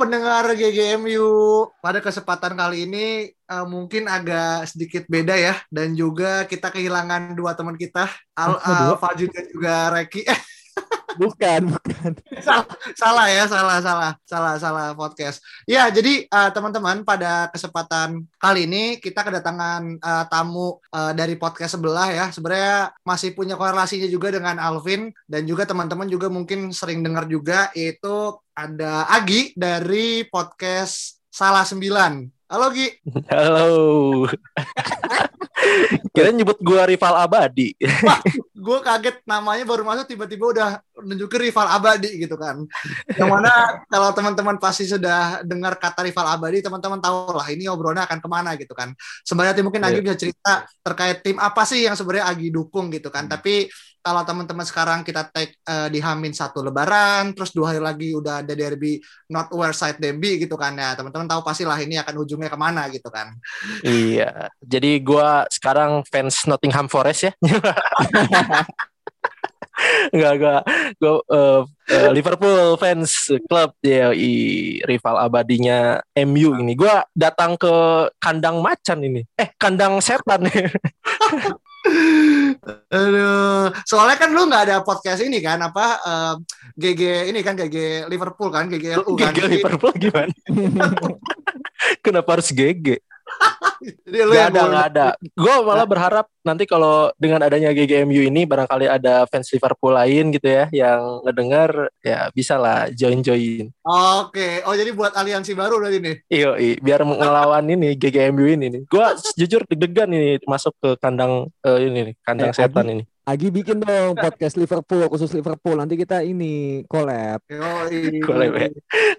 pendengar GGMU. Pada kesempatan kali ini uh, mungkin agak sedikit beda ya dan juga kita kehilangan dua teman kita, Al uh, Fajun dan juga Reki. bukan, bukan. salah, salah ya, salah, salah, salah, salah podcast. Ya, jadi uh, teman-teman pada kesempatan kali ini kita kedatangan uh, tamu uh, dari podcast sebelah ya. Sebenarnya masih punya korelasinya juga dengan Alvin dan juga teman-teman juga mungkin sering dengar juga itu ada Agi dari podcast Salah Sembilan. Halo Gi. Halo. Kira nyebut gua rival abadi. Wah, gue kaget namanya baru masuk tiba-tiba udah nunjukin rival abadi gitu kan. Yang mana kalau teman-teman pasti sudah dengar kata rival abadi, teman-teman tahu lah ini obrolannya akan ke mana gitu kan. Sebenarnya mungkin Agi yeah. bisa cerita terkait tim apa sih yang sebenarnya Agi dukung gitu kan. Hmm. Tapi kalau teman-teman sekarang kita take uh, di Hamin satu Lebaran, terus dua hari lagi udah ada derby not where side derby gitu kan ya, teman-teman tahu pasti lah ini akan ujungnya ke mana gitu kan. Iya, jadi gue sekarang fans Nottingham Forest ya. Enggak, enggak. Gue uh, uh, Liverpool fans klub ya rival abadinya MU ini. Gue datang ke kandang macan ini. Eh, kandang setan. Aduh, soalnya kan lu nggak ada podcast ini kan apa uh, eh, GG ini kan GG Liverpool kan GG LU kan. GG Liverpool gimana? Kenapa harus GG? Jadi gak ada, gak ada. Gue malah berharap nanti kalau dengan adanya GGMU ini barangkali ada fans Liverpool lain gitu ya yang ngedengar ya bisa lah join-join. Oke, oh jadi buat aliansi baru dari ini. Iya, biar ngelawan ini GGMU ini nih. Gue jujur deg-degan ini masuk ke kandang uh, ini nih, kandang eh, setan ini. Agi bikin dong podcast Liverpool khusus Liverpool nanti kita ini collab. collab ya.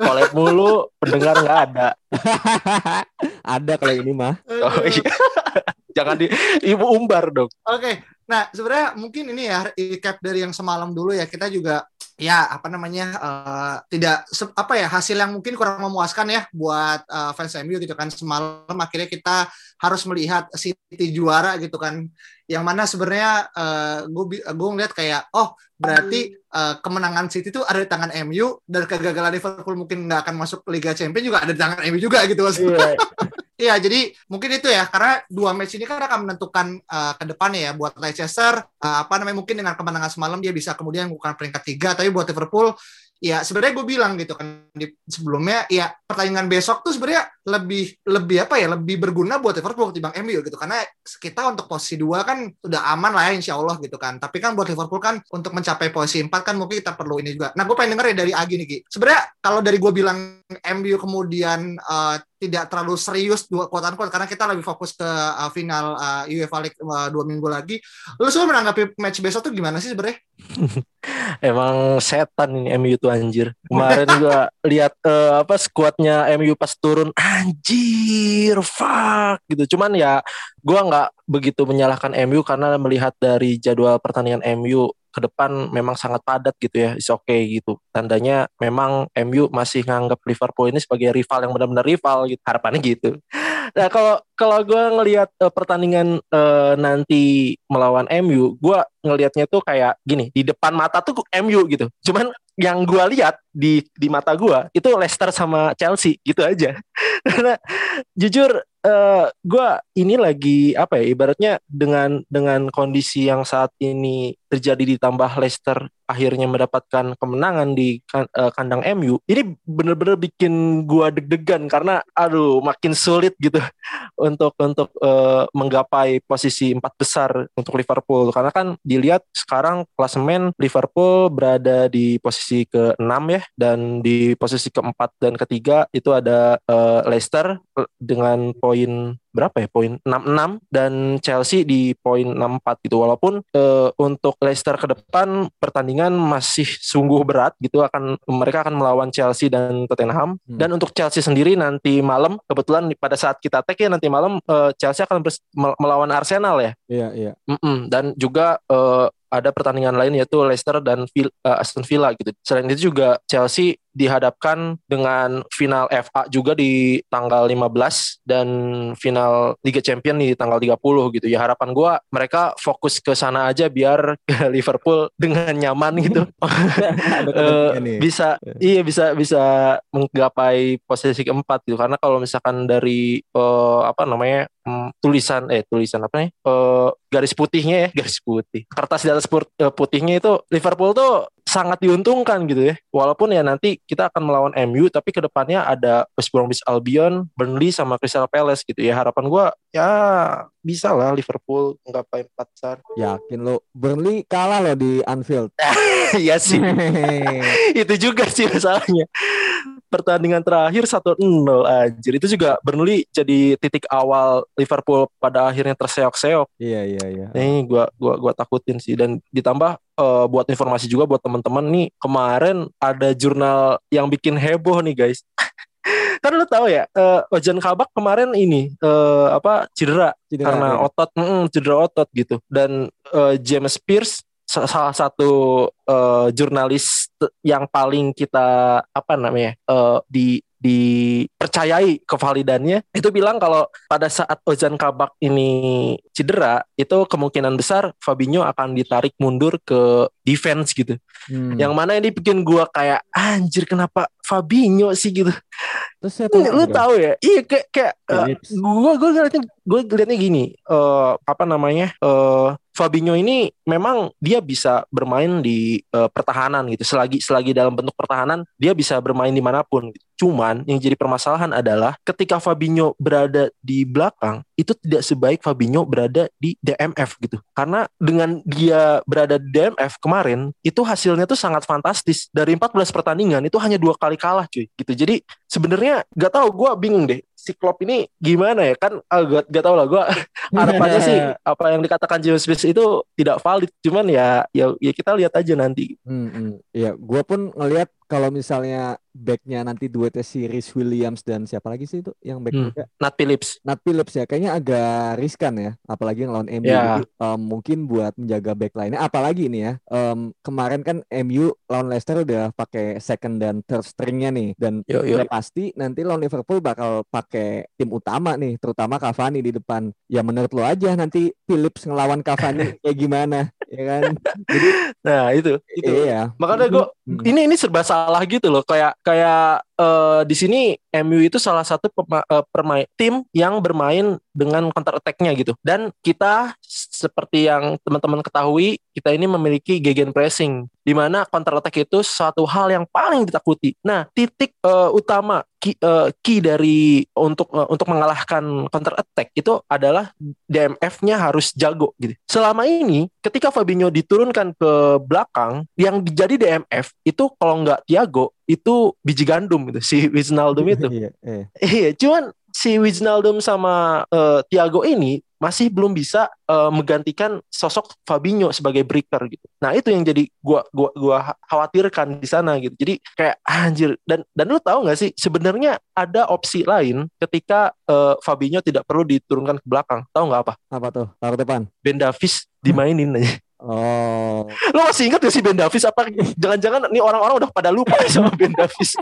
Collab mulu pendengar nggak ada. ada kalau ini mah. Oh iya. Jangan di ibu umbar dong. Oke. Okay. Nah, sebenarnya mungkin ini ya recap dari yang semalam dulu ya. Kita juga ya apa namanya uh, tidak apa ya hasil yang mungkin kurang memuaskan ya buat uh, fans MU gitu kan semalam akhirnya kita harus melihat City juara gitu kan yang mana sebenarnya uh, gue gue ngeliat kayak oh berarti uh, kemenangan City itu ada di tangan MU dan kegagalan Liverpool mungkin nggak akan masuk Liga Champions juga ada di tangan MU juga gitu mas. Iya. Iya, jadi mungkin itu ya karena dua match ini kan akan menentukan uh, ke depannya ya buat Leicester uh, apa namanya mungkin dengan kemenangan semalam dia bisa kemudian bukan peringkat tiga tapi buat Liverpool ya sebenarnya gue bilang gitu kan di sebelumnya ya pertandingan besok tuh sebenarnya lebih lebih apa ya lebih berguna buat Liverpool ketimbang MU gitu karena kita untuk posisi dua kan udah aman lah ya insya Allah gitu kan tapi kan buat Liverpool kan untuk mencapai posisi empat kan mungkin kita perlu ini juga nah gue pengen denger ya dari Agi nih Ki sebenarnya kalau dari gue bilang MU kemudian uh, tidak terlalu serius dua kuatan kuat karena kita lebih fokus ke uh, final uh, UEFA League uh, dua minggu lagi. Lu semua menanggapi match besok tuh gimana sih sebenarnya? Emang setan ini MU tuh anjir. Kemarin gua lihat uh, apa skuadnya MU pas turun anjir fuck gitu. Cuman ya gua nggak begitu menyalahkan MU karena melihat dari jadwal pertandingan MU ke depan memang sangat padat gitu ya, is okay gitu. Tandanya memang MU masih nganggap Liverpool ini sebagai rival yang benar-benar rival gitu. Harapannya gitu. Nah kalau kalau gue ngelihat uh, pertandingan uh, nanti melawan MU, gue ngelihatnya tuh kayak gini di depan mata tuh MU gitu. Cuman yang gue lihat di di mata gue itu Leicester sama Chelsea gitu aja. Karena jujur uh, eh, gue ini lagi apa ya ibaratnya dengan dengan kondisi yang saat ini terjadi ditambah Leicester akhirnya mendapatkan kemenangan di kan, uh, kandang MU ini bener-bener bikin gua deg-degan karena aduh makin sulit gitu untuk untuk uh, menggapai posisi empat besar untuk Liverpool karena kan dilihat sekarang klasemen Liverpool berada di posisi ke-6 ya dan di posisi keempat dan ketiga itu ada uh, Leicester dengan poin berapa ya? Poin 66 dan Chelsea di poin 64 gitu. Walaupun uh, untuk Leicester ke depan pertandingan masih sungguh berat gitu. Akan mereka akan melawan Chelsea dan Tottenham. Hmm. dan untuk Chelsea sendiri nanti malam kebetulan pada saat kita tag ya nanti malam uh, Chelsea akan melawan Arsenal ya. Iya iya. Mm -mm. dan juga uh, ada pertandingan lain yaitu Leicester dan uh, Aston Villa gitu. Selain itu juga Chelsea dihadapkan dengan final FA juga di tanggal 15 dan final Liga Champion di tanggal 30 gitu. Ya harapan gua mereka fokus ke sana aja biar Liverpool dengan nyaman gitu. Eh, nih. bisa iya bisa bisa menggapai posisi keempat gitu karena kalau misalkan dari eh, apa namanya hmm, tulisan eh tulisan apa nih? Eh, garis putihnya ya garis putih. Kertas di atas eh, putihnya itu Liverpool tuh sangat diuntungkan gitu ya. Walaupun ya nanti kita akan melawan MU tapi ke depannya ada West Bromwich Albion Burnley sama Crystal Palace gitu ya. Harapan gua ya bisa lah Liverpool menggapai empat besar. Yakin lo Burnley kalah lo di Anfield. iya sih. Itu juga sih masalahnya pertandingan terakhir 1-0 anjir. Itu juga Burnley jadi titik awal Liverpool pada akhirnya terseok-seok. Iya iya iya. ini gua gua gua takutin sih. Dan ditambah eh, buat informasi juga buat teman-teman nih kemarin ada jurnal yang bikin heboh nih guys. Kan lu tahu ya eh, Ojan Kabak kemarin ini eh, apa cedera Cedera, karena ya. otot mm, cedera otot gitu. Dan eh, James Pierce salah satu eh, jurnalis yang paling kita apa namanya eh, di dipercayai kevalidannya itu bilang kalau pada saat Ozan Kabak ini cedera itu kemungkinan besar Fabinho akan ditarik mundur ke defense gitu Hmm. yang mana ini bikin gua kayak anjir kenapa Fabinho sih gitu Terus siapa lu lagi dong? tahu ya iya kayak kayak Phillips. gue gue ngeliatnya gue ngeliatnya gini eh apa namanya eh Fabinho ini memang dia bisa bermain di eh, pertahanan gitu selagi selagi dalam bentuk pertahanan dia bisa bermain di mana pun gitu. cuman yang jadi permasalahan adalah ketika Fabinho berada di belakang itu tidak sebaik Fabinho berada di DMF gitu karena dengan dia berada di DMF kemarin itu hasilnya tuh sangat fantastis dari 14 pertandingan itu hanya dua kali kalah cuy gitu. Jadi sebenarnya nggak tahu gue bingung deh si Klopp ini gimana ya? Kan ah, gak, gak tau lah gue harapannya sih apa yang dikatakan James Smith itu tidak valid. Cuman ya ya, ya kita lihat aja nanti. Hmm, hmm. Iya, gua pun ngelihat kalau misalnya backnya nanti duetnya si Rhys Williams dan siapa lagi sih itu yang back Hmm. Nat Phillips. Nat Phillips ya kayaknya agak riskan ya apalagi ngelawan MU Ya. Jadi, em, mungkin buat menjaga back line apalagi ini ya em, kemarin kan MU lawan Leicester udah pakai second dan third stringnya nih. Dan Yo, yo. udah pasti nanti lawan Liverpool bakal pakai tim utama nih terutama Cavani di depan. Ya menurut lo aja nanti Phillips ngelawan Cavani kayak gimana ya kan? Jadi nah itu itu. Iya. Makanya gue Hmm. ini ini serba salah gitu loh. Kayak kayak eh, di sini MU itu salah satu pema- eh, permain tim yang bermain dengan counter attack-nya gitu dan kita seperti yang teman-teman ketahui kita ini memiliki gegen pressing di mana counter attack itu suatu hal yang paling ditakuti nah titik eh, utama key, eh, key dari untuk eh, untuk mengalahkan counter attack itu adalah DMF-nya harus jago gitu. Selama ini ketika Fabinho diturunkan ke belakang yang jadi DMF itu kalau nggak Thiago itu biji gandum gitu si Wijnaldum itu. iya iya Iya, cuman si Wijnaldum sama eh, Thiago ini masih belum bisa eh, menggantikan sosok Fabinho sebagai breaker gitu. Nah, itu yang jadi gua gua gua khawatirkan di sana gitu. Jadi kayak anjir dan dan lu tahu nggak sih sebenarnya ada opsi lain ketika eh, Fabinho tidak perlu diturunkan ke belakang. Tahu nggak apa? apa tuh taruh depan Ben Davis dimainin aja. Oh Lo masih ingat gak sih Ben Davis apa jangan-jangan nih orang-orang udah pada lupa sama Ben Davis.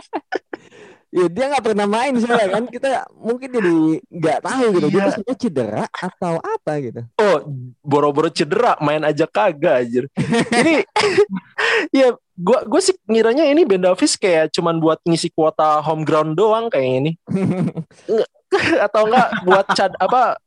Ya dia nggak pernah main soalnya kan kita mungkin jadi nggak tahu gitu dia Iya. tuh sebenarnya cedera atau apa gitu. Oh, boro-boro cedera, main aja kagak anjir. Ini ya gua gua sih ngiranya ini Ben Davis kayak cuman buat ngisi kuota home ground doang kayak ini. Atau enggak buat cad apa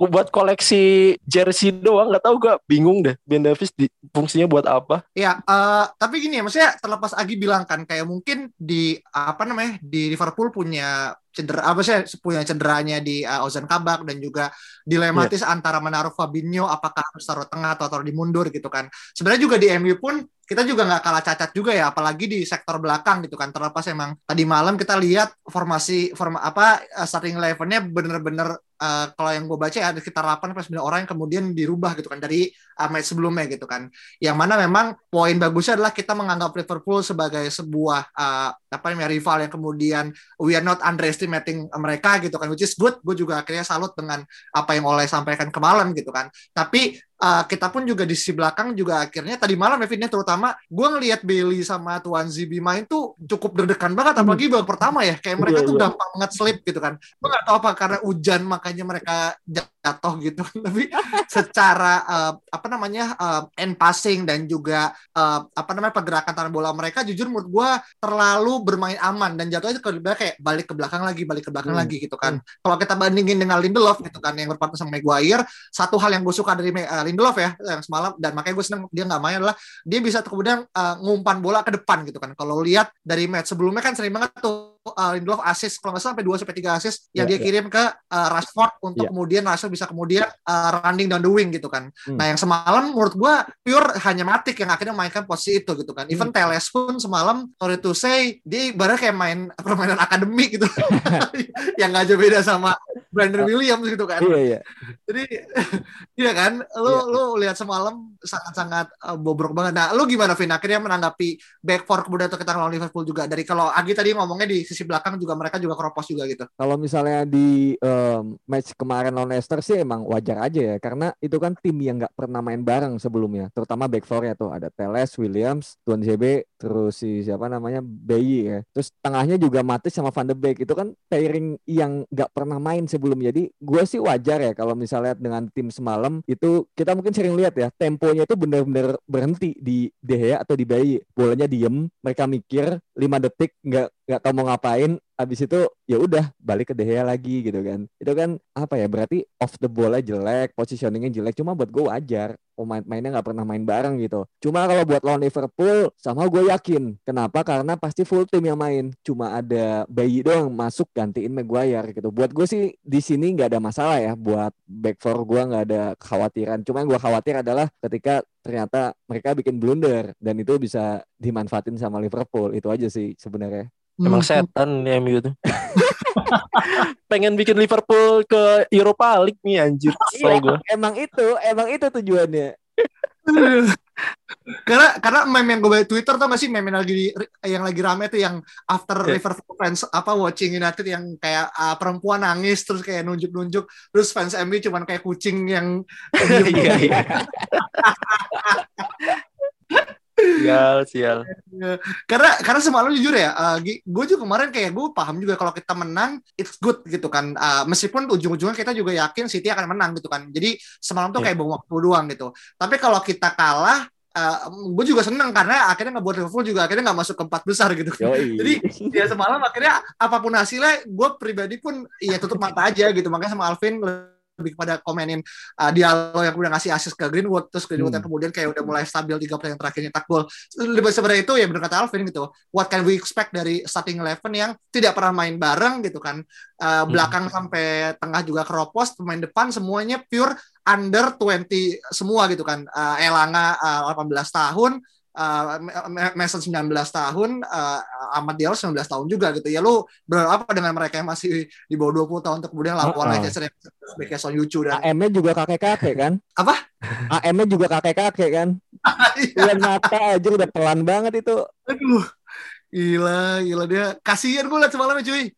buat koleksi jersey doang nggak tahu gua bingung deh Ben Davis di, fungsinya buat apa Ya, eh, tapi gini ya, maksudnya terlepas Agi bilang kan kayak mungkin di apa namanya di Liverpool punya cedera apa sih punya cederanya di uh, Ozan Kabak dan juga dilematis antara menaruh Fabinho apakah harus taruh tengah atau taruh di mundur gitu kan. Sebenarnya juga di MU pun kita juga nggak kalah cacat juga ya, apalagi di sektor belakang gitu kan. Terlepas emang tadi malam kita lihat formasi forma apa uh, starting elevennya bener-bener uh, kalau yang gue baca ya, ada sekitar 8 sampai 9 orang yang kemudian dirubah gitu kan dari uh, match sebelumnya gitu kan. Yang mana memang poin bagusnya adalah kita menganggap Liverpool sebagai sebuah uh, apa namanya rival yang kemudian we are not underestimating mereka gitu kan which is good gue juga akhirnya salut dengan apa yang oleh sampaikan kemarin gitu kan tapi uh, kita pun juga di sisi belakang juga akhirnya tadi malam ya Vin, ya, terutama gue ngelihat Bailey sama Tuan Zibi main tuh cukup deg-degan banget Hmm. apalagi babak pertama ya kayak mereka Iya, tuh iya. gampang banget slip gitu kan gue nggak tahu apa karena hujan makanya mereka jatuh gitu tapi secara uh, apa namanya uh, end passing dan juga uh, apa namanya pergerakan tangan bola mereka jujur menurut gue terlalu bermain aman dan jatuhnya itu kayak balik ke belakang lagi balik ke belakang Hmm. lagi gitu kan. kalau kita bandingin dengan Lindelof gitu kan yang berpartner sama Maguire satu hal yang gue suka dari uh, Lindelof ya yang semalam dan makanya gue seneng dia nggak main adalah dia bisa kemudian uh, ngumpan bola ke depan gitu kan. Kalau lihat dari match sebelumnya kan sering banget tuh uh, Lindelof assist kalau nggak salah sampai 2 sampai 3 assist yang Ya, dia ya. kirim ke uh, Rashford untuk Ya. kemudian Rashford bisa kemudian uh, running down the wing gitu kan. Hmm. Nah, yang semalam menurut gua pure hanya Matic yang akhirnya mainkan posisi itu gitu kan. Hmm. Even Teles pun semalam sorry to say dia ibarat kayak main permainan akademik gitu. yang nggak jauh beda sama Brandon Williams gitu kan. Iya iya. Jadi iya kan, lu Iya. lu lihat semalam sangat-sangat uh, bobrok banget. Nah, lu gimana Vin akhirnya menanggapi back four kemudian untuk kita lawan Liverpool juga dari kalau Agi tadi ngomongnya di sisi belakang juga mereka juga keropos juga gitu. Kalau misalnya di em, match kemarin lawan Leicester sih emang wajar aja ya karena itu kan tim yang nggak pernah main bareng sebelumnya, terutama back four-nya tuh ada Teles, Williams, Tuan JB, terus si siapa namanya Bayi ya. Terus tengahnya juga Matic sama Van de Beek itu kan pairing yang nggak pernah main sebelumnya. Jadi gue sih wajar ya kalau misalnya dengan tim semalam itu kita mungkin sering lihat ya temponya itu benar-benar berhenti di De atau di Bayi. Bolanya diem, mereka mikir 5 detik nggak nggak tahu mau ngapain habis itu ya udah balik ke De Gea lagi gitu kan. Itu kan apa ya berarti off the bola jelek positioningnya jelek cuma buat gue wajar. Pemain-mainnya nggak pernah main bareng gitu. Cuma kalau buat lawan Liverpool sama gue yakin. Kenapa? Karena pasti full tim yang main. Cuma ada Bayi doang masuk gantiin Maguire gitu. Buat gue sih di sini nggak ada masalah ya. Buat back four gue nggak ada kekhawatiran. Cuma yang gue khawatir adalah ketika ternyata mereka bikin blunder. Dan itu bisa dimanfaatin sama Liverpool. Itu aja sih sebenarnya Emang setan nih MU tuh. Pengen bikin Liverpool ke Europa League nih anjir. Kesel gue. emang itu emang itu tujuannya karena karena meme yang gue baca Twitter tuh masih meme yang lagi yang lagi rame tuh yang after Iya. Liverpool fans apa watching United yang kayak ah, perempuan nangis terus kayak nunjuk-nunjuk terus fans MU cuman kayak kucing yang Iya iya. Sial sial. karena karena semalam jujur ya gue juga kemarin kayak gue paham juga kalau kita menang it's good gitu kan Ah, meskipun ujung-ujungnya kita juga yakin City akan menang gitu kan jadi semalam tuh Iya. kayak bawa waktu doang gitu tapi kalau kita kalah gue juga seneng karena akhirnya ngebuat Liverpool juga akhirnya nggak masuk ke empat besar gitu Yoi. Jadi ya semalam akhirnya apa pun hasilnya gue pribadi pun ya tutup mata aja gitu makanya sama Alvin lebih kepada komenin uh, Diallo yang udah ngasih assist ke Greenwood terus Greenwood Hmm. yang kemudian kayak udah mulai stabil tiga pertandingan terakhir nyetak gol. Lebih sebenarnya itu ya benar kata Alvin gitu. What can we expect dari starting eleven yang tidak pernah main bareng gitu kan? Uh, belakang sampai tengah juga keropos pemain depan semuanya pure under 20 semua gitu kan. Uh, Elanga uh, 18 tahun uh, Mason 19 tahun, uh, Ahmad Diallo 19 tahun juga gitu. Ya lu berapa dengan mereka yang masih di bawah 20 tahun untuk kemudian Uh-uh. Leicester yang sebagai Son Yucu dan AM-nya juga kakek-kakek kan? Apa? AM-nya juga kakek-kakek kan? Bulan mata aja udah pelan banget itu. aduh. Gila, gila dia. Kasihan gue liat semalam ya cuy.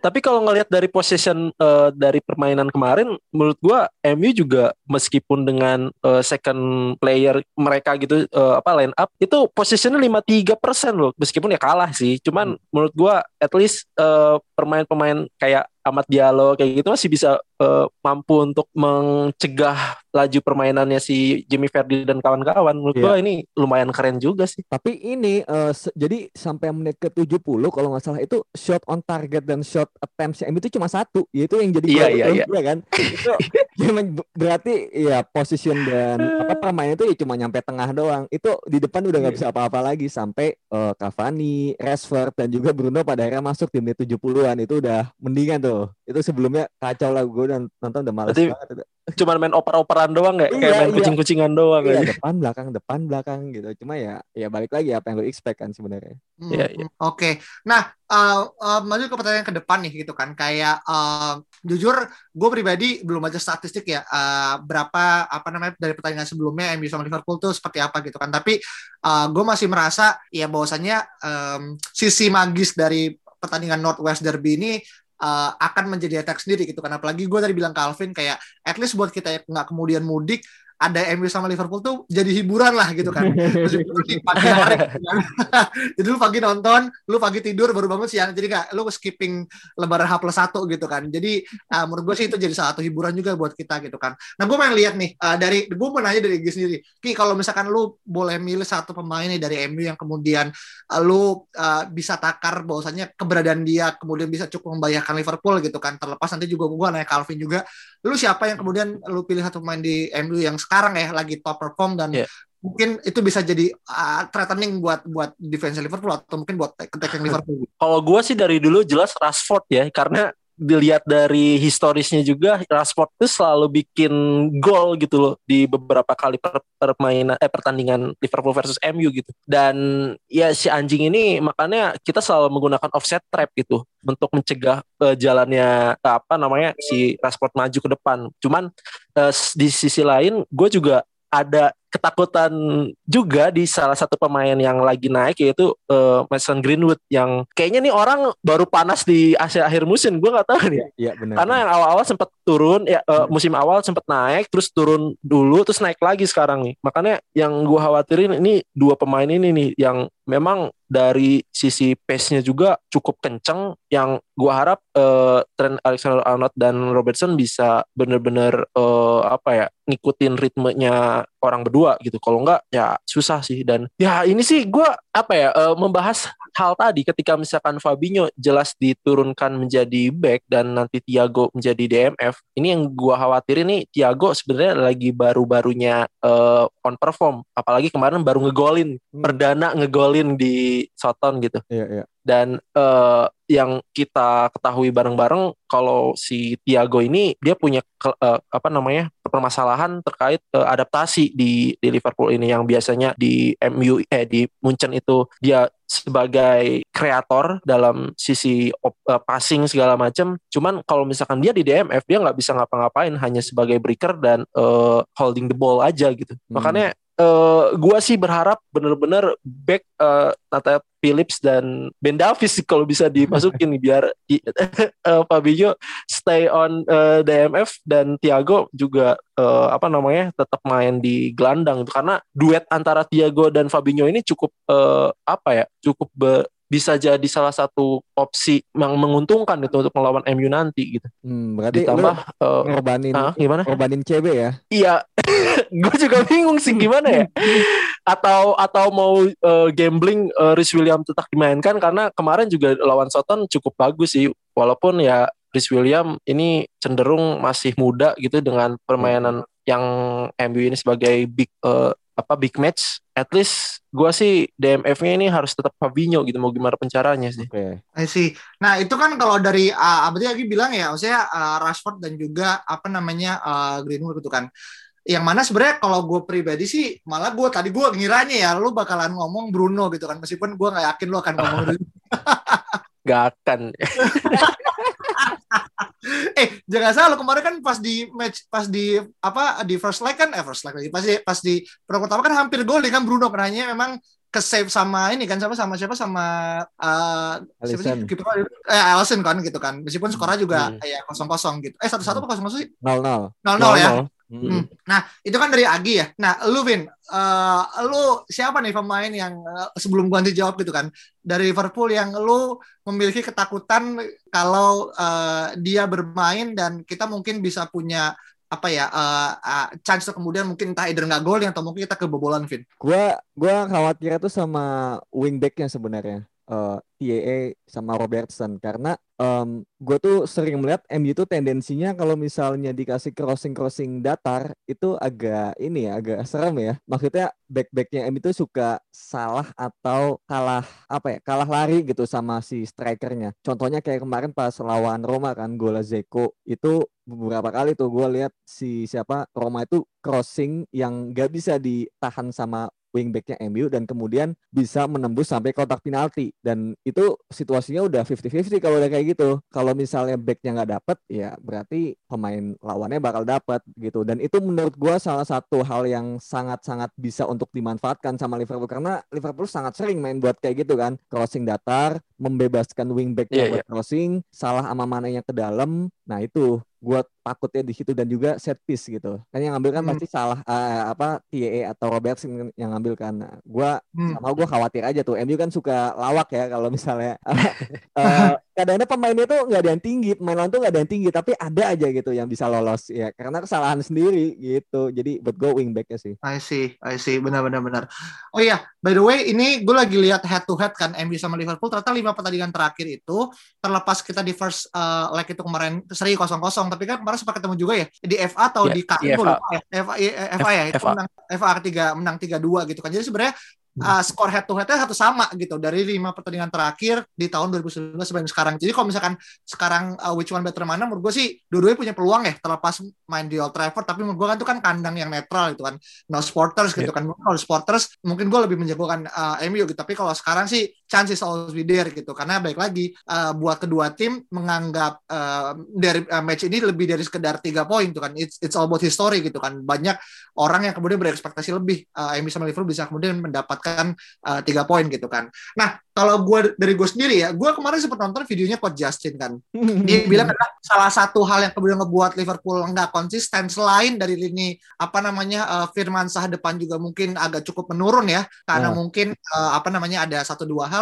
Tapi kalau ngelihat dari possession eh, dari permainan kemarin, menurut gua MU juga meskipun dengan eh, second player mereka gitu eh, apa line up itu possessionnya 53% loh. Meskipun ya kalah sih, cuman menurut gua at least eh, pemain-pemain kayak Ahmad Diallo kayak gitu masih bisa eh, mampu untuk mencegah laju permainannya si Jimmy Vardy dan kawan-kawan. Menurut Iya. gua ini lumayan keren juga sih. Tapi ini se- jadi sampai menit ke 70 kalau nggak salah itu shot on target dan shot attempts MU itu cuma satu, yaitu yang jadi gol iya, itu, iya. kan? itu memang b- berarti ya position dan apa permainan itu ya cuma nyampe tengah doang. Itu di depan udah nggak Iya. bisa apa-apa lagi sampai eh, Cavani, Rashford dan juga Bruno pada akhirnya masuk di menit 70-an itu udah mendingan tuh. Itu sebelumnya kacau lah gue dan nonton udah males Berarti- banget. Cuman main oper-operan doang kayak, kayak Iya, main iya. kucing-kucingan doang Iya, aja. depan belakang depan belakang gitu. Cuma ya ya balik lagi apa yang lo expect kan sebenarnya. Hmm, Iya, iya. Oke, nah uh, uh, maju ke pertanyaan ke depan nih gitu kan. Kayak uh, jujur, gue pribadi belum baca statistik ya uh, berapa apa namanya dari pertandingan sebelumnya MU sama Liverpool tuh seperti apa gitu kan. Tapi uh, gue masih merasa ya bahwasannya um, sisi magis dari pertandingan Northwest Derby ini uh, akan menjadi attack sendiri gitu kan. Apalagi gue tadi bilang Calvin kayak at least buat kita nggak kemudian mudik ada MU sama Liverpool tuh jadi hiburan lah gitu kan. Terus pagi hari, kan. jadi lu pagi nonton, lu pagi tidur baru bangun siang. Jadi gak lu skipping lebaran H plus satu gitu kan. Jadi uh, menurut gue sih itu jadi salah satu hiburan juga buat kita gitu kan. Nah gue pengen lihat nih uh, dari gue mau nanya dari Igi sendiri. Ki kalau misalkan lu boleh milih satu pemain nih dari MU yang kemudian uh, lu uh, bisa takar bahwasanya keberadaan dia kemudian bisa cukup membayarkan Liverpool gitu kan. Terlepas nanti juga gue nanya Calvin juga. Lu siapa yang kemudian lu pilih satu pemain di MU yang sekarang ya lagi top perform dan yeah. mungkin itu bisa jadi uh, threatening buat buat defense Liverpool atau mungkin buat attacking Liverpool. Kalau gue sih dari dulu jelas Rashford ya karena dilihat dari historisnya juga Rashford itu selalu bikin gol gitu loh di beberapa kali per, permainan eh pertandingan Liverpool versus MU gitu. Dan ya si anjing ini makanya kita selalu menggunakan offset trap gitu untuk mencegah uh, jalannya apa namanya si Rashford maju ke depan. Cuman uh, di sisi lain gue juga ada ketakutan juga di salah satu pemain yang lagi naik yaitu uh, Mason Greenwood yang kayaknya nih orang baru panas di akhir akhir musim gue nggak tahu nih. Iya benar. Karena yang awal-awal sempat turun ya uh, musim awal sempat naik terus turun dulu terus naik lagi sekarang nih. Makanya yang gue khawatirin ini dua pemain ini nih yang memang dari sisi pace-nya juga cukup kenceng yang gua harap uh, Trent Alexander-Arnold dan Robertson bisa bener-bener uh, apa ya ngikutin ritmenya orang berdua gitu. Kalau enggak ya susah sih dan ya ini sih gua apa ya uh, membahas hal tadi ketika misalkan Fabinho jelas diturunkan menjadi back dan nanti Thiago menjadi DMF. Ini yang gua khawatir ini Thiago sebenarnya lagi baru-barunya uh, on perform apalagi kemarin baru ngegolin hmm. perdana ngegolin di Soton gitu. Iya, iya. Dan uh, yang kita ketahui bareng-bareng kalau si Thiago ini dia punya uh, apa namanya permasalahan terkait uh, adaptasi di di Liverpool ini yang biasanya di MU eh di Munchen itu dia sebagai kreator dalam sisi op, uh, passing segala macam. Cuman kalau misalkan dia di DMF dia nggak bisa ngapa-ngapain hanya sebagai breaker dan uh, holding the ball aja gitu. Hmm. Makanya uh, gua sih berharap bener-bener back uh, Nata Phillips dan Ben Davis kalau bisa dimasukin biar uh, Fabinho stay on uh, DMF dan Thiago juga uh, apa namanya tetap main di gelandang karena duet antara Thiago dan Fabinho ini cukup uh, apa ya cukup bisa jadi salah satu opsi yang menguntungkan itu untuk melawan MU nanti gitu. Hmm, berarti ditambah uh, ngorbanin uh, gimana? Ngorbanin CB ya? Iya. gue juga bingung sih gimana ya. atau atau mau uh, gambling uh, Rhys William tetap dimainkan karena kemarin juga lawan Soton cukup bagus sih walaupun ya Rhys William ini cenderung masih muda gitu dengan permainan yang MU ini sebagai big uh, apa big match at least gue sih DMF-nya ini harus tetap Fabinho gitu mau gimana pencaranya sih. Oke. Okay. sih. Nah itu kan kalau dari uh, berarti lagi bilang ya, maksudnya uh, Rashford dan juga apa namanya uh, Greenwood gitu kan. Yang mana sebenarnya kalau gue pribadi sih malah gue tadi gue ngiranya ya lu bakalan ngomong Bruno gitu kan meskipun gue nggak yakin lu akan ngomong Gak akan. eh jangan salah kemarin kan pas di match pas di apa di first leg kan eh first leg lagi pas di pas di pertama kan hampir gol kan Bruno karena memang ke save sama ini kan sama sama siapa sama uh, siapa sih? Eh Alisson kan gitu kan. Meskipun skornya juga hmm. kayak kosong kosong gitu. Eh satu satu apa kosong kosong sih? Nol nol nol nol ya Hmm. Nah, itu kan dari Agi ya. Nah, lu Vin, uh, lu siapa nih pemain yang uh, sebelum gua nanti jawab gitu kan dari Liverpool yang lu memiliki ketakutan kalau uh, dia bermain dan kita mungkin bisa punya apa ya uh, uh, chance kemudian mungkin entah either nggak gol atau mungkin kita kebobolan Vin. Gua gua khawatir itu sama wingbacknya sebenarnya uh, TAA sama Robertson. Karena um, gue tuh sering melihat MU itu tendensinya kalau misalnya dikasih crossing crossing datar itu agak ini ya agak serem ya. Maksudnya back backnya MU itu suka salah atau kalah apa ya kalah lari gitu sama si strikernya. Contohnya kayak kemarin pas lawan Roma kan gol Zeko itu beberapa kali tuh gue lihat si siapa Roma itu crossing yang gak bisa ditahan sama wingbacknya MU dan kemudian bisa menembus sampai kotak penalti. Dan itu situasinya udah 50-50 kalau udah kayak gitu. Kalau misalnya backnya nggak dapet ya berarti pemain lawannya bakal dapet gitu. Dan itu menurut gue salah satu hal yang sangat-sangat bisa untuk dimanfaatkan sama Liverpool. Karena Liverpool sangat sering main buat kayak gitu kan. Crossing datar membebaskan wingbacknya yeah, buat yeah. crossing salah ama mananya ke dalam. Nah itu gue takutnya di situ dan juga set piece gitu kan yang ngambil kan hmm. pasti salah uh, apa TAE atau Robertson yang ngambil kan nah, gue hmm. sama gue khawatir aja tuh MU kan suka lawak ya kalau misalnya uh, kadang-kadang pemainnya tuh nggak ada yang tinggi pemain lawan tuh nggak ada yang tinggi tapi ada aja gitu yang bisa lolos ya. Karena kesalahan sendiri gitu. Jadi buat gue wingbacknya sih. I see I see. Benar benar oh iya by the way ini gue lagi lihat head to head kan MU sama Liverpool. Ternyata lima pertandingan terakhir itu terlepas kita di first uh, leg itu kemarin seri kosong kosong tapi kan kemarin sempat ketemu juga ya? Di FA atau yeah, di KM FA. FA, FA, FA ya? Itu FA. menang FA ketiga menang tiga dua gitu kan. Jadi sebenarnya uh, skor head to headnya satu sama gitu dari lima pertandingan terakhir di tahun 2019 sampai sekarang. Jadi kalau misalkan sekarang uh, which one better mana, menurut gue sih dua-duanya punya peluang ya terlepas main di Old Trafford. Tapi menurut gue kan itu kan kandang yang netral itu kan, no supporters gitu yeah. kan. Kalau supporters mungkin gue lebih menjagokan uh, MU gitu. Tapi kalau sekarang sih chances always be there gitu. Karena baik lagi uh, buat kedua tim menganggap uh, dari uh, match ini lebih dari sekedar tiga poin tuh kan. It's it's all about history gitu kan. Banyak orang yang kemudian berekspektasi lebih uh, MU sama Liverpool bisa kemudian mendapatkan uh, tiga poin gitu kan. Nah kalau gue dari gue sendiri ya, gue kemarin sempat nonton videonya Coach Justin kan. Dia bilang adalah salah satu hal yang kemudian ngebuat Liverpool nggak konsisten selain dari lini apa namanya uh, Firman Sah depan juga mungkin agak cukup menurun ya karena yeah. mungkin uh, apa namanya ada satu dua hal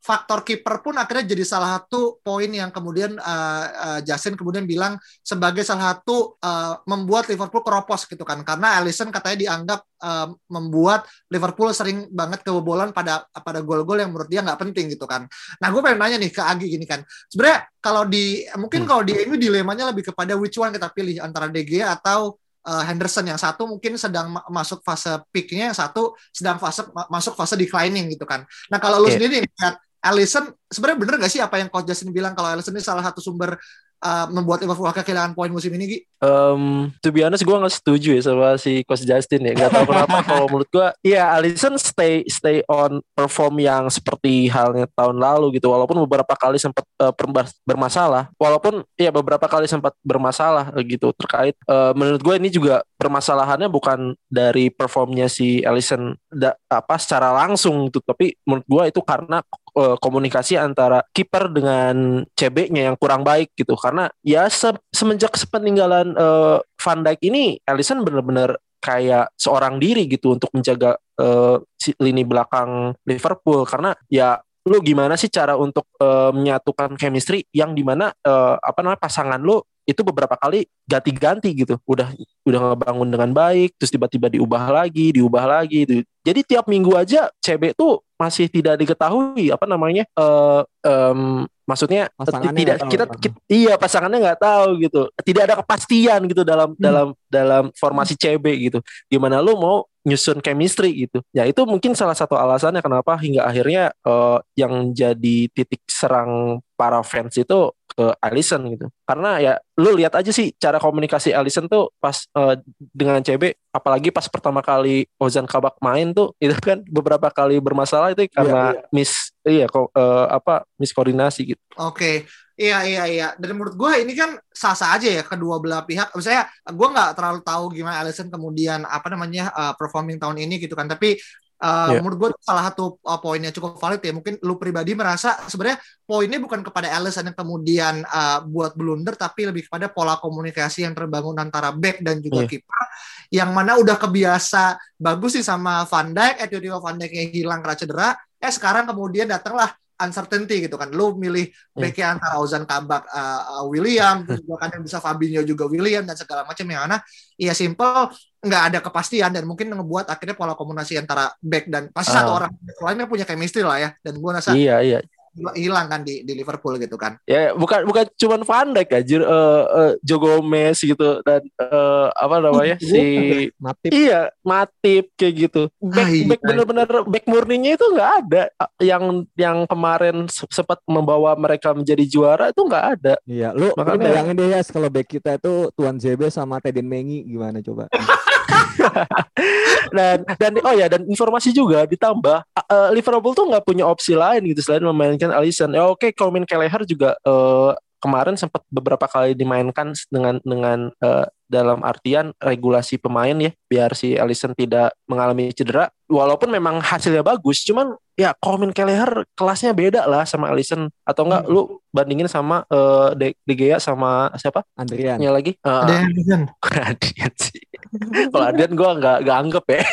faktor kiper pun akhirnya jadi salah satu poin yang kemudian uh, uh, Justin kemudian bilang sebagai salah satu uh, membuat Liverpool keropos gitu kan karena Alisson katanya dianggap uh, membuat Liverpool sering banget kebobolan pada pada gol-gol yang menurut dia nggak penting gitu kan. Nah gue pengen nanya nih ke Agi gini kan sebenarnya kalau di mungkin hmm. kalau di ini dilemanya lebih kepada which one kita pilih antara DG atau uh, Henderson yang satu mungkin sedang ma masuk fase peaknya yang satu sedang fase ma masuk fase declining gitu kan. Nah kalau okay. lu sendiri lihat Alisson sebenarnya bener gak sih apa yang Coach Justin bilang kalau Alisson ini salah satu sumber uh, membuat Liverpool kehilangan poin musim ini, Gi? Um, to be honest, gue gak setuju ya sama si Coach Justin ya. Gak tau kenapa kalau menurut gue, iya Alisson stay stay on perform yang seperti halnya tahun lalu gitu. Walaupun beberapa kali sempat uh, bermasalah. Walaupun ya beberapa kali sempat bermasalah gitu terkait. Uh, menurut gue ini juga permasalahannya bukan dari performnya si Alisson da, apa secara langsung gitu. Tapi menurut gue itu karena uh, komunikasi antara kiper dengan CB-nya yang kurang baik gitu karena ya se semenjak sepeninggalan uh, Van Dijk ini Alisson benar-benar kayak seorang diri gitu untuk menjaga uh, lini belakang Liverpool karena ya lu gimana sih cara untuk uh, menyatukan chemistry yang di mana uh, apa namanya pasangan lu itu beberapa kali ganti-ganti gitu udah udah ngebangun dengan baik terus tiba-tiba diubah lagi diubah lagi gitu. jadi tiap minggu aja CB tuh masih tidak diketahui apa namanya uh, um, maksudnya tidak kita, kita iya pasangannya nggak tahu gitu. Tidak ada kepastian gitu dalam hmm. dalam dalam formasi CB gitu. Gimana lu mau nyusun chemistry gitu. Ya itu mungkin salah satu alasannya kenapa hingga akhirnya uh, yang jadi titik serang para fans itu ke Alisson gitu. Karena ya lu lihat aja sih cara komunikasi Alisson tuh pas uh, dengan CB apalagi pas pertama kali Ozan Kabak main tuh itu kan beberapa kali bermasalah itu karena yeah, yeah. miss iya kok uh, apa miskoordinasi gitu. Oke. Okay. Iya iya iya. Dan menurut gue ini kan sah-sah aja ya kedua belah pihak. Misalnya gue nggak terlalu tahu gimana Alisson kemudian apa namanya uh, performing tahun ini gitu kan. Tapi Uh, yeah. Menurut gue salah satu uh, poinnya cukup valid ya. Mungkin lu pribadi merasa sebenarnya poinnya bukan kepada Alisson yang kemudian uh, buat blunder, tapi lebih kepada pola komunikasi yang terbangun antara back dan juga yeah. kiper, yang mana udah kebiasa bagus sih sama Van Dijk, eh tiba Van Dijk yang hilang karena cedera, eh sekarang kemudian datanglah uncertainty gitu kan. Lu milih hmm. backnya antara Ozan Kabak, uh, William, juga kan yang bisa Fabinho juga William dan segala macam yang mana ya simple nggak ada kepastian dan mungkin ngebuat akhirnya pola komunikasi antara back dan pasti uh. satu ah. orang lainnya punya chemistry lah ya dan gue rasa iya iya hilang kan di, di Liverpool gitu kan. Ya bukan bukan cuma Van Dijk aja, uh, uh, Joe Gomez gitu dan uh, apa namanya si Matip. Iya, Matip kayak gitu. Back ah, iya. back bener-bener back murninya itu nggak ada. Yang yang kemarin sempat membawa mereka menjadi juara itu nggak ada. Iya, lu makanya bayangin deh ya kalau back kita itu Tuan ZB sama Tedin Mengi gimana coba? dan dan oh ya dan informasi juga ditambah uh, Liverpool tuh nggak punya opsi lain gitu selain memainkan Alisson. Ya oke, okay, Colin Kelleher juga uh, kemarin sempat beberapa kali dimainkan dengan dengan uh, dalam artian regulasi pemain ya biar si Alisson tidak mengalami cedera. Walaupun memang hasilnya bagus cuman ya Colin Kelleher kelasnya beda lah sama Alisson. Atau enggak hmm. lu bandingin sama uh, De, De Gea sama siapa? Andrian ya lagi? Uh, Adrian Adrian sih. Kalau Adrian gue nggak nggak anggap ya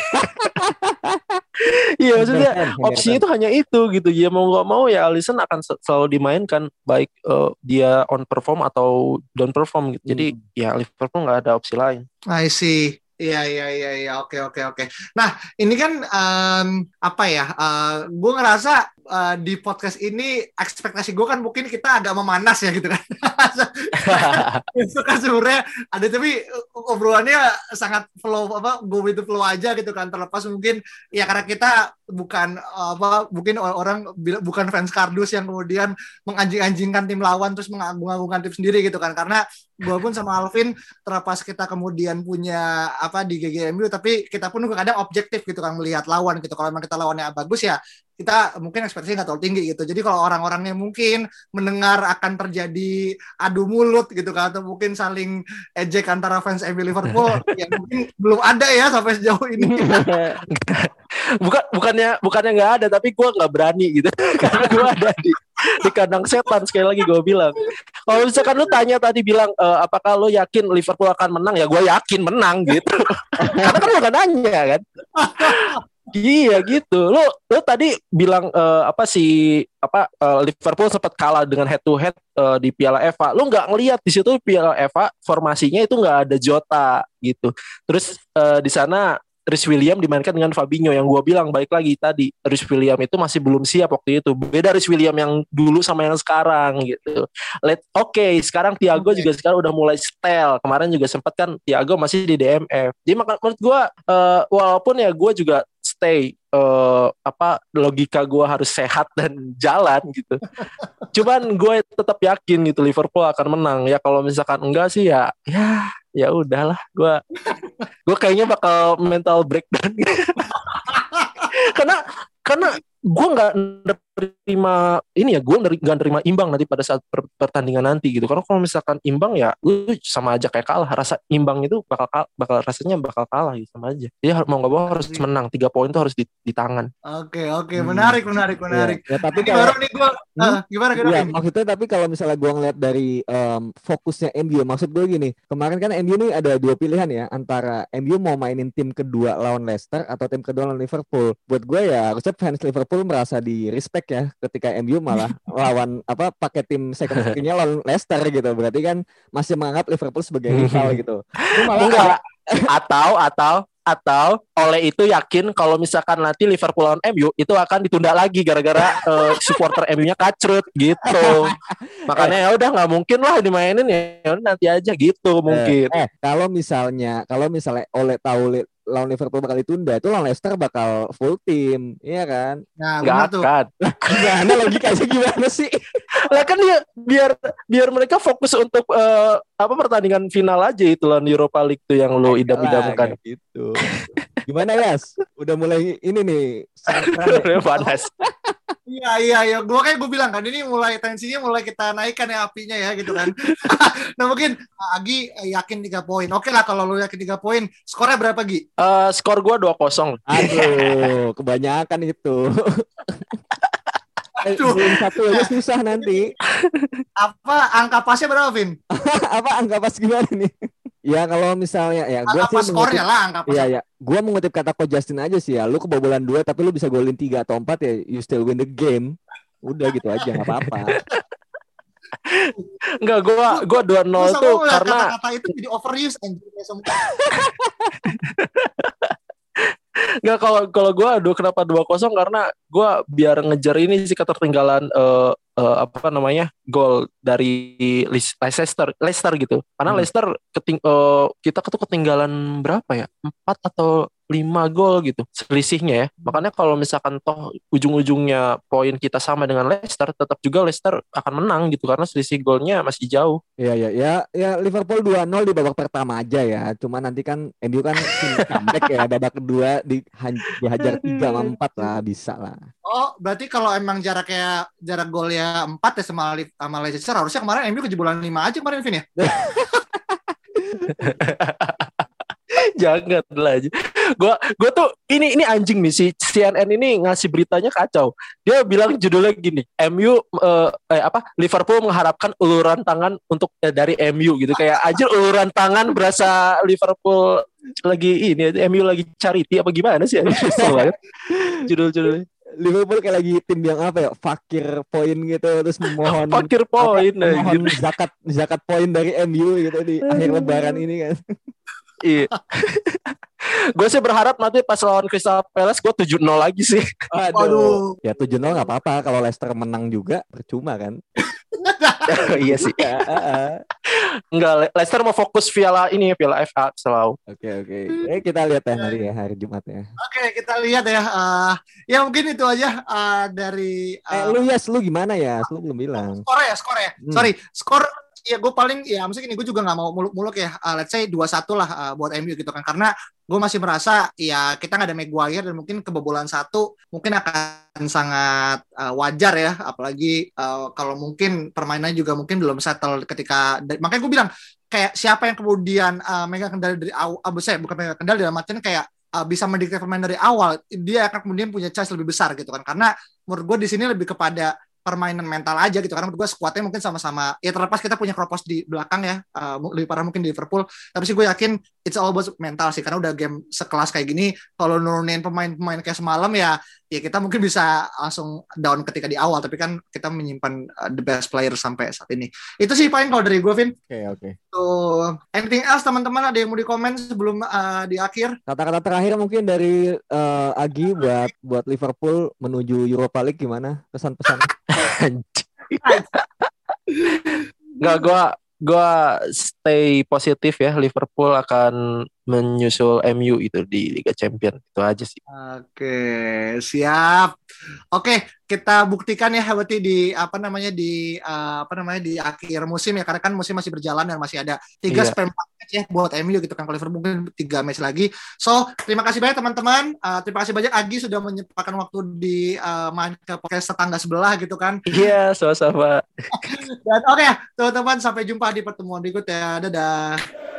Iya maksudnya opsi itu hanya itu gitu ya mau nggak mau ya Alisson akan selalu dimainkan baik uh, dia on perform atau down perform gitu. Jadi hmm. ya Liverpool nggak ada opsi lain. I see. Iya iya iya iya oke oke oke. Nah ini kan um, apa ya? Uh, eh, gue ngerasa uh, di podcast ini ekspektasi gue kan mungkin kita agak memanas ya gitu kan. itu kan sebenarnya ada tapi obrolannya sangat flow apa go with the flow aja gitu kan. Terlepas mungkin ya karena kita bukan apa mungkin orang bukan fans kardus yang kemudian menganjing-anjingkan tim lawan terus mengagung-agungkan tim sendiri gitu kan. Karena gue pun sama Alvin terlepas kita kemudian punya apa di GGMU tapi kita pun kadang objektif gitu kan melihat lawan gitu. Kalau memang kita lawannya bagus ya kita mungkin ekspektasinya nggak terlalu tinggi gitu. Jadi kalau orang-orangnya mungkin mendengar akan terjadi adu mulut gitu kan atau mungkin saling ejek antara fans MU Liverpool yang mungkin belum ada ya sampai sejauh ini. Bukan bukannya bukannya nggak ada tapi gue nggak berani gitu karena gue ada di di kandang setan sekali lagi gue bilang. Kalau misalkan lu tanya tadi bilang e, apakah lu yakin Liverpool akan menang ya gue yakin menang gitu. karena kan lu gak nanya kan. Iya gitu. Lo lo tadi bilang uh, apa sih apa uh, Liverpool sempat kalah dengan head to head uh, di Piala Eva. Lo nggak ngelihat di situ Piala Eva formasinya itu nggak ada Jota gitu. Terus uh, di sana Rhys William dimainkan dengan Fabinho yang gue bilang baik lagi tadi Rhys William itu masih belum siap waktu itu beda Rhys William yang dulu sama yang sekarang gitu let oke okay, sekarang Thiago okay. juga sekarang udah mulai style kemarin juga sempat kan Thiago masih di DMF jadi maka menurut gue uh, walaupun ya gue juga stay uh, apa logika gue harus sehat dan jalan gitu. Cuman gue tetap yakin gitu Liverpool akan menang. Ya kalau misalkan enggak sih ya ya ya udahlah gue gue kayaknya bakal mental breakdown. karena karena gue nggak terima ini ya gue nggak nerima imbang nanti pada saat per, pertandingan nanti gitu. Karena kalau misalkan imbang ya lu sama aja kayak kalah. Rasa imbang itu bakal bakal rasanya bakal kalah gitu sama aja. Jadi mau nggak mau harus menang. Tiga poin itu harus di, di tangan. Oke oke. Hmm. menarik menarik menarik. Ya, ya tapi kalau, baru nih gue hmm? uh, gimana gimana? ya, maksudnya tapi kalau misalnya gue ngeliat dari um, fokusnya MU maksud gue gini. Kemarin kan MU ini ada dua pilihan ya antara MU mau mainin tim kedua lawan Leicester atau tim kedua lawan Liverpool. Buat gue ya harusnya fans Liverpool merasa di respect ya ketika MU malah lawan apa pakai tim second screen lawan Leicester gitu. Berarti kan masih menganggap Liverpool sebagai rival gitu. malah Enggak. atau atau atau oleh itu yakin kalau misalkan nanti Liverpool lawan MU itu akan ditunda lagi gara-gara uh, supporter MU-nya kacrut gitu. Makanya ya udah nggak mungkin lah dimainin ya nanti aja gitu mungkin. Eh, eh kalau misalnya kalau misalnya oleh tahu lawan Liverpool bakal ditunda itu lawan Leicester bakal full tim iya kan? Nah nggak akan. Gimana logikanya gimana sih? Lah kan dia biar biar mereka fokus untuk uh, apa pertandingan final aja itu lawan Europa League tuh yang lo idam-idamkan gitu gimana Yas udah mulai ini nih panas Iya iya iya, gue kayak gue bilang kan ini mulai tensinya mulai kita naikkan ya apinya ya gitu kan. nah mungkin Agi yakin tiga poin. Oke lah kalau lu yakin tiga poin, skornya berapa Gi? Uh, skor gue dua kosong. Aduh, kebanyakan itu. Aduh. satu aja susah nanti. Apa angka pasnya berapa, Vin? Apa angka pas gimana nih? Ya kalau misalnya ya gue sih skornya lah angka Iya ya. Gue mengutip kata Ko Justin aja sih ya. Lu kebobolan dua tapi lu bisa golin tiga atau empat ya you still win the game. Udah gitu aja nggak apa-apa. Enggak, gua gua dua nol tuh karena kata-kata itu jadi overuse anjir Enggak kalau kalau gue aduh kenapa dua kosong? Karena gue biar ngejar ini sih ketertinggalan uh, uh, apa namanya gol dari Leicester Leicester gitu. Karena hmm. Leicester keting uh, kita tuh ketinggalan berapa ya? Empat atau 5 gol gitu selisihnya ya. Makanya kalau misalkan toh ujung-ujungnya poin kita sama dengan Leicester, tetap juga Leicester akan menang gitu karena selisih golnya masih jauh. Iya ya ya ya Liverpool 2-0 di babak pertama aja ya. Cuma nanti kan MU kan comeback ya babak kedua di dihajar 3 sama 4 lah bisa lah. Oh, berarti kalau emang jaraknya jarak golnya 4 ya sama, sama Leicester harusnya kemarin MU kejebolan 5 aja kemarin Vin ya. Jangan lah. Gua gua tuh ini ini anjing nih si CNN ini ngasih beritanya kacau. Dia bilang judulnya gini, MU uh, eh, apa Liverpool mengharapkan uluran tangan untuk eh, dari MU gitu. Kayak aja uluran tangan berasa Liverpool lagi ini MU lagi charity apa gimana sih? Judul-judulnya. Liverpool kayak lagi tim yang apa ya fakir poin gitu terus memohon fakir poin memohon zakat zakat poin dari MU gitu di akhir lebaran ini kan Iya. gue sih berharap nanti pas lawan Crystal Palace gue tujuh nol lagi sih. Aduh. Aduh. Ya tujuh nol nggak apa-apa kalau Leicester menang juga percuma kan. iya sih. Enggak, Leicester mau fokus Piala ini Piala FA selalu. Oke oke. Eh kita lihat ya nanti ya hari Jumat ya. Oke kita lihat ya. Uh, ya mungkin itu aja uh, dari. Uh, eh lu ya, lu gimana ya? Lu belum bilang. Skor ya, skor ya. Hmm. Sorry, skor ya gue paling ya maksudnya gini gue juga nggak mau muluk-muluk ya. Uh, let's say dua satu lah uh, buat MU gitu kan. Karena gue masih merasa ya kita nggak ada Maguire dan mungkin kebobolan satu mungkin akan sangat uh, wajar ya. Apalagi uh, kalau mungkin permainan juga mungkin belum settle ketika makanya gue bilang kayak siapa yang kemudian uh, megang kendali dari awal uh, saya bukan megang kendali dalam artian kayak uh, bisa mendikte permainan dari awal dia akan kemudian punya chance lebih besar gitu kan. Karena menurut gue di sini lebih kepada permainan mental aja gitu. Karena menurut gue skuadnya mungkin sama-sama ya terlepas kita punya Kropos di belakang ya uh, lebih parah mungkin di Liverpool. Tapi sih gue yakin it's all about mental sih karena udah game sekelas kayak gini kalau nurunin pemain-pemain kayak semalam ya ya kita mungkin bisa langsung down ketika di awal tapi kan kita menyimpan uh, the best player sampai saat ini. Itu sih paling kalau dari gue Vin. Oke okay, oke. Okay. so anything else teman-teman? Ada yang mau di komen sebelum uh, di akhir? Kata-kata terakhir mungkin dari uh, Agi buat buat Liverpool menuju Europa League gimana? Pesan-pesan. Nggak, gue gue stay positif ya. Liverpool akan menyusul MU itu di Liga Champion itu aja sih. Oke siap. Oke kita buktikan ya berarti di apa namanya di uh, apa namanya di akhir musim ya karena kan musim masih berjalan dan masih ada tiga yeah. sampai match ya buat MU gitu kan kalau Liverpool mungkin tiga match lagi. So terima kasih banyak teman-teman. Uh, terima kasih banyak Agi sudah menyempatkan waktu di uh, main ke podcast tetangga sebelah gitu kan. Iya yeah, sama-sama. dan oke okay, teman-teman sampai jumpa di pertemuan berikut ya. Dadah.